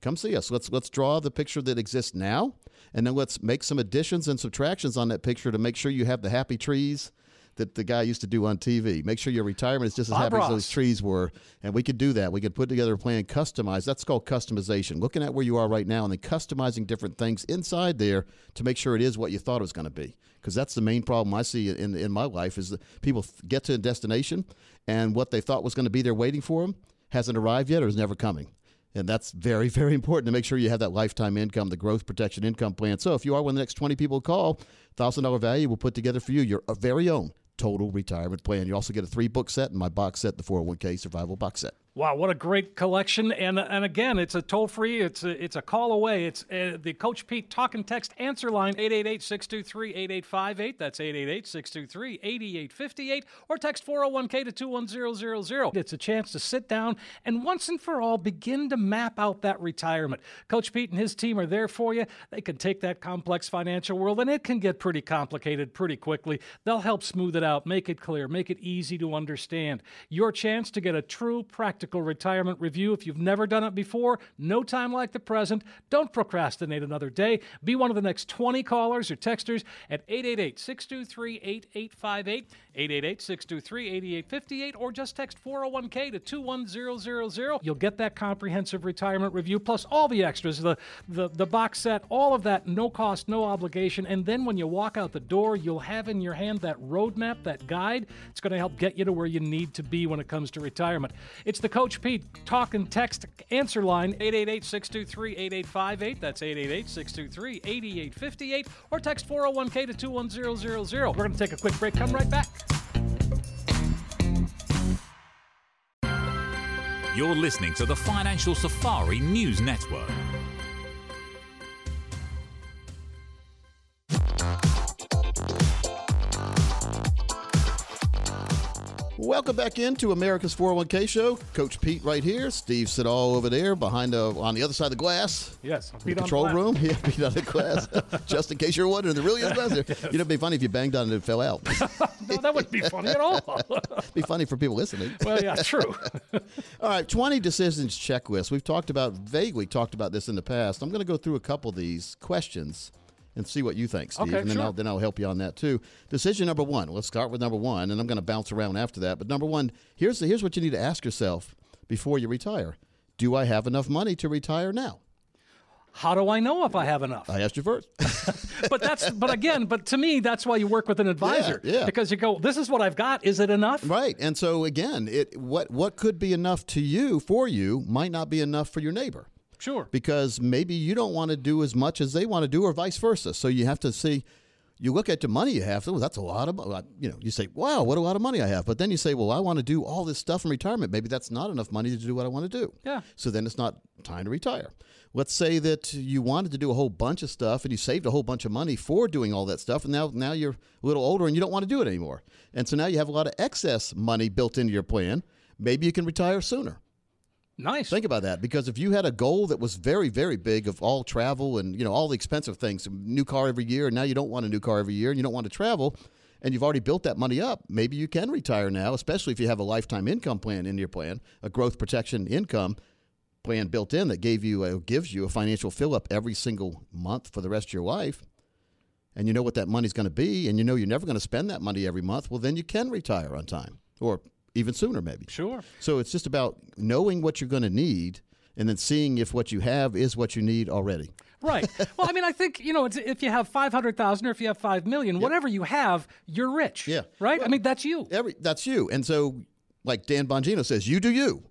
come see us. Let's let's draw the picture that exists now, and then let's make some additions and subtractions on that picture to make sure you have the happy trees. That the guy used to do on TV. Make sure your retirement is just as Bob happy as those trees were, and we could do that. We could put together a plan, customize. That's called customization. Looking at where you are right now and then customizing different things inside there to make sure it is what you thought it was going to be. Because that's the main problem I see in in my life is that people get to a destination and what they thought was going to be there waiting for them hasn't arrived yet or is never coming. And that's very, very important to make sure you have that lifetime income, the growth protection income plan. So if you are one of the next 20 people call, $1,000 value we'll put together for you your uh, very own total retirement plan. You also get a three book set and my box set, the 401k survival box set. Wow, what a great collection! And and again, it's a toll free. It's a, it's a call away. It's uh, the Coach Pete talk and text answer line 888-623-8858. That's 888-623-8858 or text 401k to 21000. It's a chance to sit down and once and for all begin to map out that retirement. Coach Pete and his team are there for you. They can take that complex financial world and it can get pretty complicated pretty quickly. They'll help smooth it out, make it clear, make it easy to understand. Your chance to get a true practical retirement review. If you've never done it before, no time like the present. Don't procrastinate another day. Be one of the next 20 callers or texters at 888 623 8858, 888 623 8858, or just text 401k to 21000. You'll get that comprehensive retirement review plus all the extras, the, the, the box set, all of that, no cost, no obligation. And then when you walk out the door, you'll have in your hand that roadmap, that guide. It's going to help get you to where you need to be when it comes to retirement. It's the Coach Pete talk and text answer line 888 623 8858. That's 888 623 8858. Or text 401k to 21000. We're going to take a quick break. Come right back. You're listening to the Financial Safari News Network. Welcome back into America's 401k show. Coach Pete right here. Steve Siddall over there behind the, on the other side of the glass. Yes. The control the room. Yeah, Pete on the glass. Just in case you're wondering, there really is glass there. yes. You know, it'd be funny if you banged on it and it fell out. No, that wouldn't be funny at all. be funny for people listening. Well, yeah, true. all right, 20 decisions checklist. We've talked about, vaguely talked about this in the past. I'm going to go through a couple of these questions and see what you think, Steve. Okay, and then sure. I'll then I'll help you on that too. Decision number one. Let's start with number one, and I'm going to bounce around after that. But number one, here's the, here's what you need to ask yourself before you retire: Do I have enough money to retire now? How do I know if I have enough? I asked you first. but that's but again, but to me, that's why you work with an advisor. Yeah, yeah. Because you go, this is what I've got. Is it enough? Right. And so again, it what what could be enough to you for you might not be enough for your neighbor. Sure. Because maybe you don't want to do as much as they want to do, or vice versa. So you have to see. You look at the money you have. Oh, that's a lot of. Uh, you know, you say, "Wow, what a lot of money I have." But then you say, "Well, I want to do all this stuff in retirement. Maybe that's not enough money to do what I want to do." Yeah. So then it's not time to retire. Let's say that you wanted to do a whole bunch of stuff and you saved a whole bunch of money for doing all that stuff, and now now you're a little older and you don't want to do it anymore. And so now you have a lot of excess money built into your plan. Maybe you can retire sooner. Nice. Think about that because if you had a goal that was very, very big of all travel and you know all the expensive things, new car every year, and now you don't want a new car every year, and you don't want to travel, and you've already built that money up, maybe you can retire now, especially if you have a lifetime income plan in your plan, a growth protection income plan built in that gave you a, gives you a financial fill up every single month for the rest of your life. And you know what that money's going to be, and you know you're never going to spend that money every month. Well, then you can retire on time, or even sooner, maybe. Sure. So it's just about knowing what you're going to need and then seeing if what you have is what you need already. Right. Well, I mean, I think you know, it's, if you have five hundred thousand or if you have five million, yep. whatever you have, you're rich. Yeah. Right. Well, I mean, that's you. Every that's you. And so, like Dan Bongino says, you do you.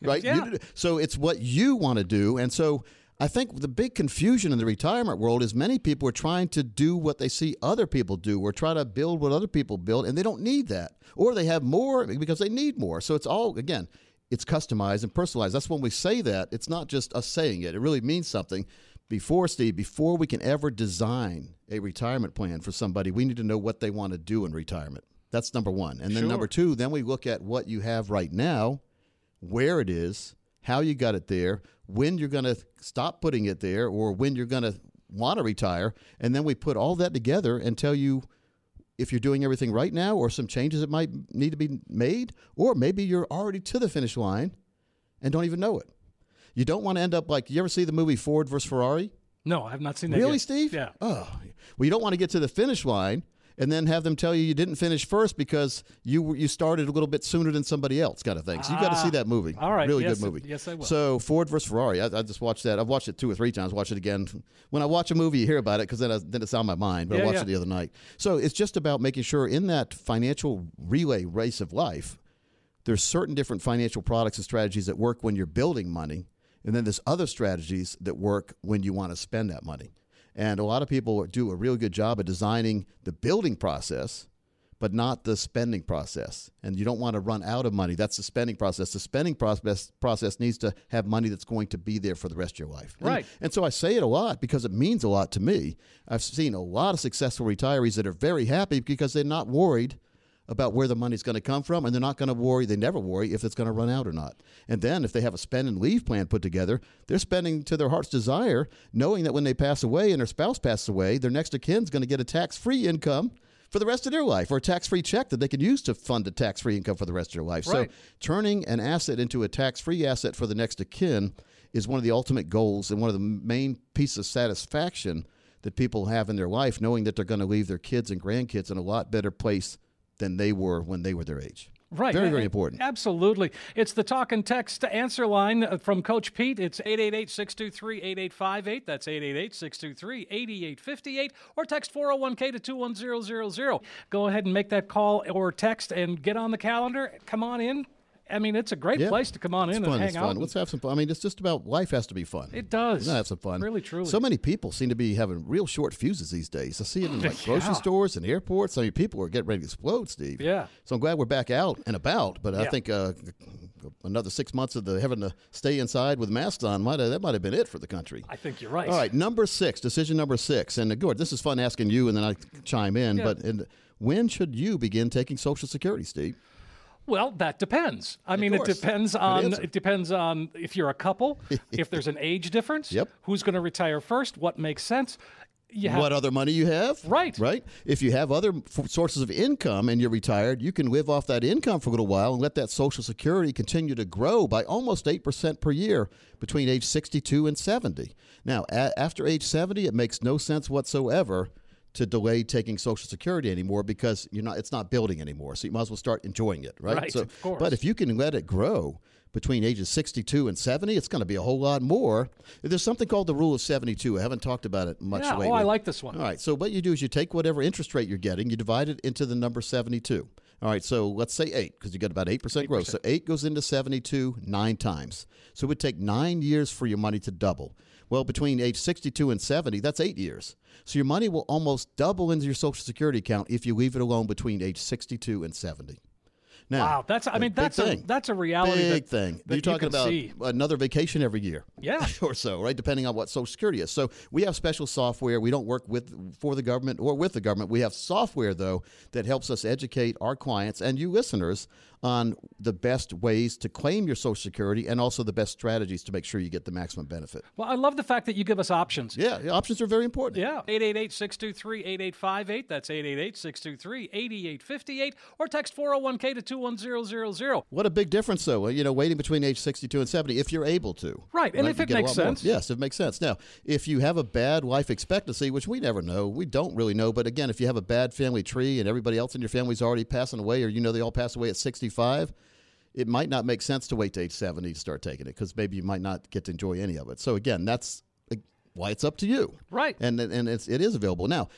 Right. yeah. You do, so it's what you want to do, and so. I think the big confusion in the retirement world is many people are trying to do what they see other people do or try to build what other people build, and they don't need that. Or they have more because they need more. So it's all, again, it's customized and personalized. That's when we say that. It's not just us saying it, it really means something. Before, Steve, before we can ever design a retirement plan for somebody, we need to know what they want to do in retirement. That's number one. And then Sure. number two, then we look at what you have right now, where it is, how you got it there, when you're going to stop putting it there, or when you're going to want to retire. And then we put all that together and tell you if you're doing everything right now or some changes that might need to be made, or maybe you're already to the finish line and don't even know it. You don't want to end up like you ever see the movie Ford versus Ferrari? No, I have not seen that. Really, yet. Steve? Yeah. Oh, well, you don't want to get to the finish line and then have them tell you you didn't finish first because you you started a little bit sooner than somebody else, kind of thing. So you got to see Ah, that movie. all right. really Yes, good movie. yes, I will. So Ford versus Ferrari, I, I just watched that. I've watched it two or three times. Watch it again. When I watch a movie, you hear about it because then I, then it's on my mind. But I watched yeah. it the other night. So it's just about making sure in that financial relay race of life, there's certain different financial products and strategies that work when you're building money, and then there's other strategies that work when you want to spend that money. And a lot of people do a real good job of designing the building process, but not the spending process. And you don't want to run out of money. That's the spending process. The spending process process needs to have money that's going to be there for the rest of your life. And- Right. And, so I say it a lot because it means a lot to me. I've seen a lot of successful retirees that are very happy because they're not worried about where the money's going to come from, and they're not going to worry. They never worry if it's going to run out or not. And then if they have a spend and leave plan put together, they're spending to their heart's desire, knowing that when they pass away and their spouse passes away, their next of kin's going to get a tax-free income for the rest of their life, or a tax-free check that they can use to fund a tax-free income for the rest of their life. Right. So turning an asset into a tax-free asset for the next of kin is one of the ultimate goals and one of the main pieces of satisfaction that people have in their life, knowing that they're going to leave their kids and grandkids in a lot better place than they were when they were their age. Right. Very, very important. Absolutely. It's the talk and text answer line uh, from Coach Pete. It's 888 623 8858. That's 888 623 8858. Or text 401k to 21000. Go ahead and make that call or text and get on the calendar. Come on in. I mean, it's a great Yeah. place to come on It's in fun. and hang it's out. fun. Let's have some fun. I mean, it's just about life has to be fun. It does. Let's have some fun. Really, truly. So many people seem to be having real short fuses these days. I see it in like grocery Yeah. stores and airports. I mean, people are getting ready to explode, Steve. Yeah. So I'm glad we're back out and about. But I think uh, another six months of the having to stay inside with masks on might that might have been it for the country. I think you're right. All right, number six, decision number six. And uh, Gord, this is fun asking you, and then I chime in. Yeah. But and when should you begin taking Social Security, Steve? Well, that depends. I mean, it depends on it depends on if you're a couple, if there's an age difference, Yep. who's going to retire first, what makes sense. You have, what other money you have. Right. Right. If you have other f- sources of income and you're retired, you can live off that income for a little while and let that Social Security continue to grow by almost 8% per year between age 62 and 70. Now, a- after age 70, it makes no sense whatsoever to delay taking Social Security anymore because you're not it's not building anymore. So you might as well start enjoying it, right? Right, so, of course. But if you can let it grow between ages 62 and 70, it's going to be a whole lot more. There's something called the rule of 72. I haven't talked about it much Yeah, oh. I like this one. All right. So what you do is you take whatever interest rate you're getting, you divide it into the number 72. All right. So let's say eight because you got about 8%, growth. So eight goes into 72 nine times. So it would take nine years for your money to double. Well, between age 62 and 70, that's eight years. So your money will almost double into your Social Security account if you leave it alone between age 62 and 70. Now, Wow, that's I mean that's a thing. that's a reality. Big that, thing. that You're talking you about see. another vacation every year. Yeah. or so, right? Depending on what Social Security is. So we have special software. We don't work with for the government or with the government. We have software though that helps us educate our clients and you listeners on the best ways to claim your Social Security and also the best strategies to make sure you get the maximum benefit. Well, I love the fact that you give us options. Yeah, options are very important. Yeah. 888-623-8858. That's 888-623-8858. Or text 401k to oh 21000. What a big difference, though. You know, waiting between age 62 and 70, if you're able to. Right, and if You it makes lot more. sense. Yes, it makes sense. Now, if you have a bad life expectancy, which we never know, we don't really know, but again, if you have a bad family tree and everybody else in your family's already passing away, or you know they all pass away at 65, it might not make sense to wait to age 70 to start taking it because maybe you might not get to enjoy any of it. So, again, that's why it's up to you. Right. And, and it's, it is available. Now,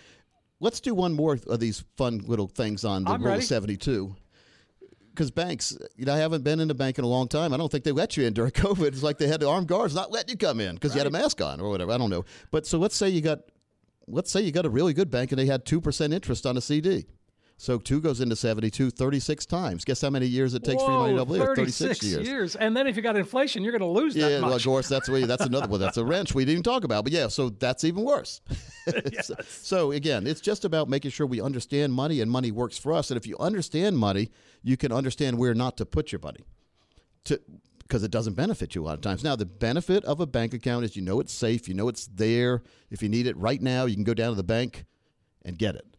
let's do one more of these fun little things on the I'm Rule ready. of 72 because banks, you know, I haven't been in a bank in a long time. I don't think they let you in during COVID. It's like they had the armed guards not letting you come in because you had a mask on or whatever. I don't know. But so let's say you got, let's say you got a really good bank and they had 2% interest on a CD. So two goes into 72 36 times. Guess how many years it takes for your money to Whoa, double? It? 36 years. And then if you got inflation, you're going to lose that Yeah, well, of course, that's that's another one. That's a wrench we didn't even talk about. But yeah, so that's even worse. so, so again, it's just about making sure we understand money and money works for us. And if you understand money, you can understand where not to put your money. To because it doesn't benefit you a lot of times. Now, the benefit of a bank account is you know it's safe, you know it's there. If you need it right now, you can go down to the bank and get it.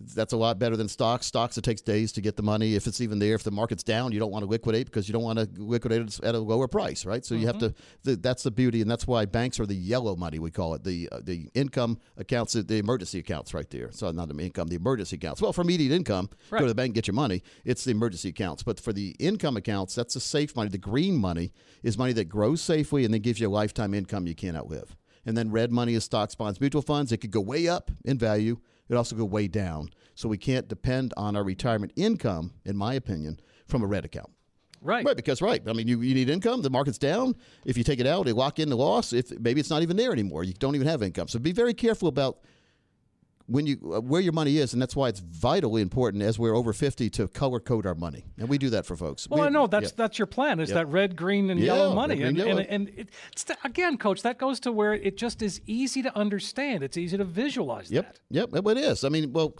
That's a lot better than stocks. Stocks, it takes days to get the money. If it's even there, if the market's down, you don't want to liquidate because you don't want to liquidate it at a lower price, right? So you have to. The, that's the beauty, and that's why banks are the yellow money. We call it the uh, the income accounts, the emergency accounts, right there. So not the income, the emergency accounts. Well, for immediate income, go to the bank and get your money. It's the emergency accounts. But for the income accounts, that's the safe money. The green money is money that grows safely and then gives you a lifetime income you can't outlive. And then red money is stocks, bonds, mutual funds. It could go way up in value. It also go way down. So we can't depend on our retirement income, in my opinion, from a red account. Right. Right, because right. I mean, you, you need income. The market's down. If you take it out, they lock in the loss. If maybe it's not even there anymore, you don't even have income. So be very careful about when you uh, where your money is, and that's why it's vitally important as we're over fifty to color code our money, and we do that for folks. Well, we, I know that's yeah. that's your plan is Yep. that red, green, and Yeah, yellow money, red, and green, and, yellow. and it, it's again, coach, that goes to where it just is easy to understand. It's easy to visualize. Yep, yep, it is. I mean, well,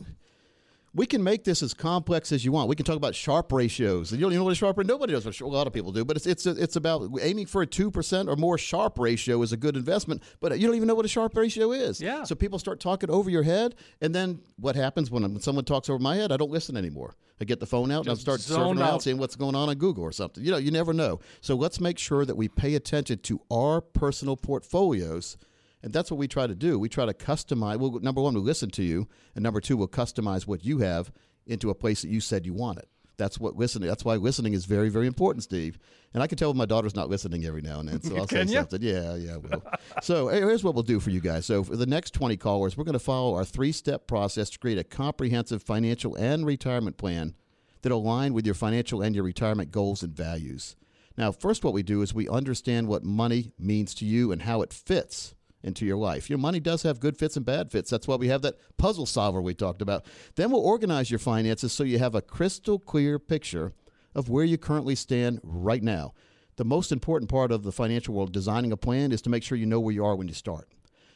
we can make this as complex as you want. We can talk about Sharpe ratios. And you don't even know what a Sharpe ratio. Nobody knows what a lot of people do, but it's it's it's about aiming for a two percent or more Sharpe ratio is a good investment. But you don't even know what a Sharpe ratio is. Yeah. So people start talking over your head, and then what happens when, when someone talks over my head? I don't listen anymore. I get the phone out and I start surfing around, seeing what's going on on Google or something. You know, you never know. So let's make sure that we pay attention to our personal portfolios. And that's what we try to do. We try to customize. Well, number one, we listen to you, and number two, we'll customize what you have into a place that you said you wanted. That's what listening. That's why listening is very, very important, Steve. And I can tell my daughter's not listening every now and then, so I'll say ya? something. Yeah, yeah, well. so here's what we'll do for you guys. So for the next 20 callers, we're going to follow our three-step process to create a comprehensive financial and retirement plan that align with your financial and your retirement goals and values. Now, first, what we do is we understand what money means to you and how it fits into your life. Your money does have good fits and bad fits. That's why we have that puzzle solver we talked about. Then we'll organize your finances so you have a crystal clear picture of where you currently stand right now. The most important part of the financial world designing a plan is to make sure you know where you are when you start.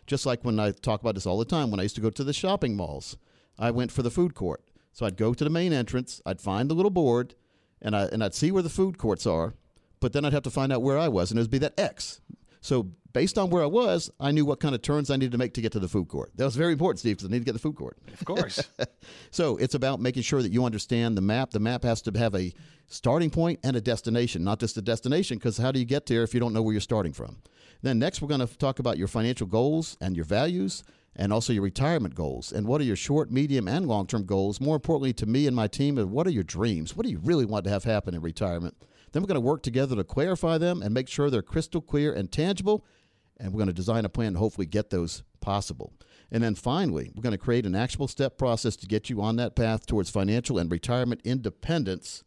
Just like when I talk about this all the time, when I used to go to the shopping malls, I went for the food court. So I'd go to the main entrance, I'd find the little board, and, I, and I'd see where the food courts are, but then I'd have to find out where I was, and it would be that X. So based on where I was, I knew what kind of turns I needed to make to get to the food court. That was very important, Steve, because I need to get to the food court. Of course. so it's about making sure that you understand the map. The map has to have a starting point and a destination, not just a destination, because how do you get there if you don't know where you're starting from? Then next, we're going to talk about your financial goals and your values, and also your retirement goals. And what are your short, medium, and long term goals? More importantly, to me and my team, is what are your dreams? What do you really want to have happen in retirement? Then we're going to work together to clarify them and make sure they're crystal clear and tangible and we're going to design a plan to hopefully get those possible. And then finally, we're going to create an actionable step process to get you on that path towards financial and retirement independence.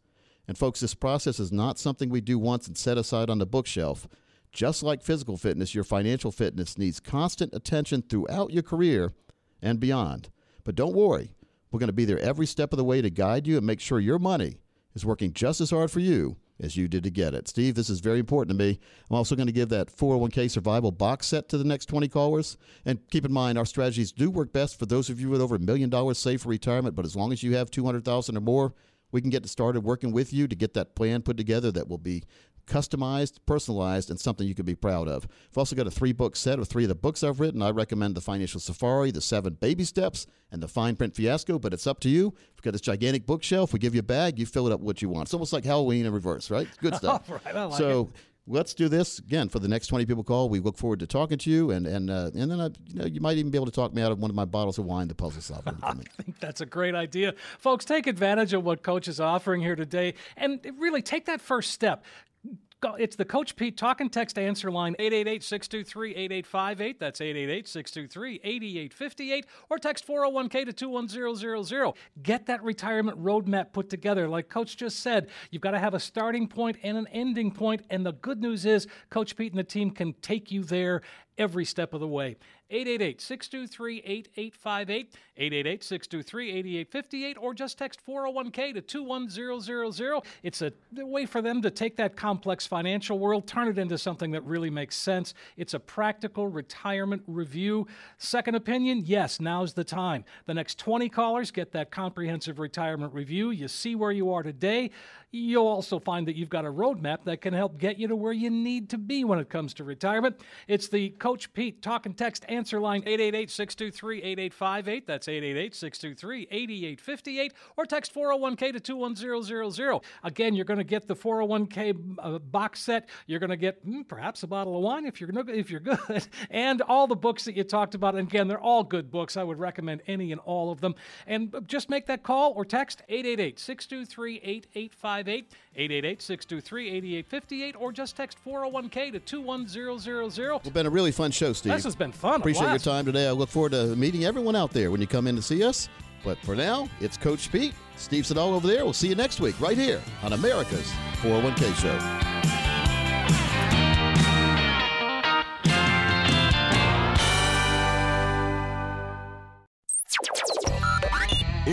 And folks, this process is not something we do once and set aside on the bookshelf. Just like physical fitness, your financial fitness needs constant attention throughout your career and beyond. But don't worry, we're going to be there every step of the way to guide you and make sure your money is working just as hard for you as you did to get it. Steve, this is very important to me. I'm also going to give that 401k survival box set to the next 20 callers. And keep in mind, our strategies do work best for those of you with over a million dollars saved for retirement. But as long as you have 200,000 or more, we can get started working with you to get that plan put together that will be customized, personalized, and something you can be proud of. I've also got a three book set of three of the books I've written. I recommend The Financial Safari, The Seven Baby Steps, and The Fine Print Fiasco, but it's up to you. We've got this gigantic bookshelf. We give you a bag, you fill it up with what you want. It's almost like Halloween in reverse, right? Good stuff. Right, like so, it. Let's do this again for the next 20 people call. We look forward to talking to you, and and uh, and then I, you know you might even be able to talk me out of one of my bottles of wine, the puzzle solver. I think that's a great idea. Folks, take advantage of what Coach is offering here today and really take that first step. It's the Coach Pete talk and text answer line 888-623-8858. That's 888-623-8858 or text 401k to 21000. Get that retirement roadmap put together. Like Coach just said, you've got to have a starting point and an ending point and the good news is Coach Pete and the team can take you there every step of the way. 888-623-8858, 888-623-8858 or just text 401k to 21000. It's a way for them to take that complex financial world, turn it into something that really makes sense. It's a practical retirement review. Second opinion, yes, now's the time. The next 20 callers get that comprehensive retirement review. You see where you are today. You'll also find that you've got a roadmap that can help get you to where you need to be when it comes to retirement. It's the Coach Pete talk and text answer line 888 623 8858. That's 888 623 8858. Or text 401k to 21000. Again, you're going to get the 401k uh, box set. You're going to get mm, perhaps a bottle of wine if you're, if you're good, and all the books that you talked about. And again, they're all good books. I would recommend any and all of them. And just make that call or text 888 623 8858. 888 623 8858. Or just text 401k to 21000. It's been a really fun show, Steve. This has been fun. Appreciate your time today. I look forward to meeting everyone out there when you come in to see us. But for now, it's Coach Pete, Steve Siddall over there. We'll see you next week right here on America's 401k Show.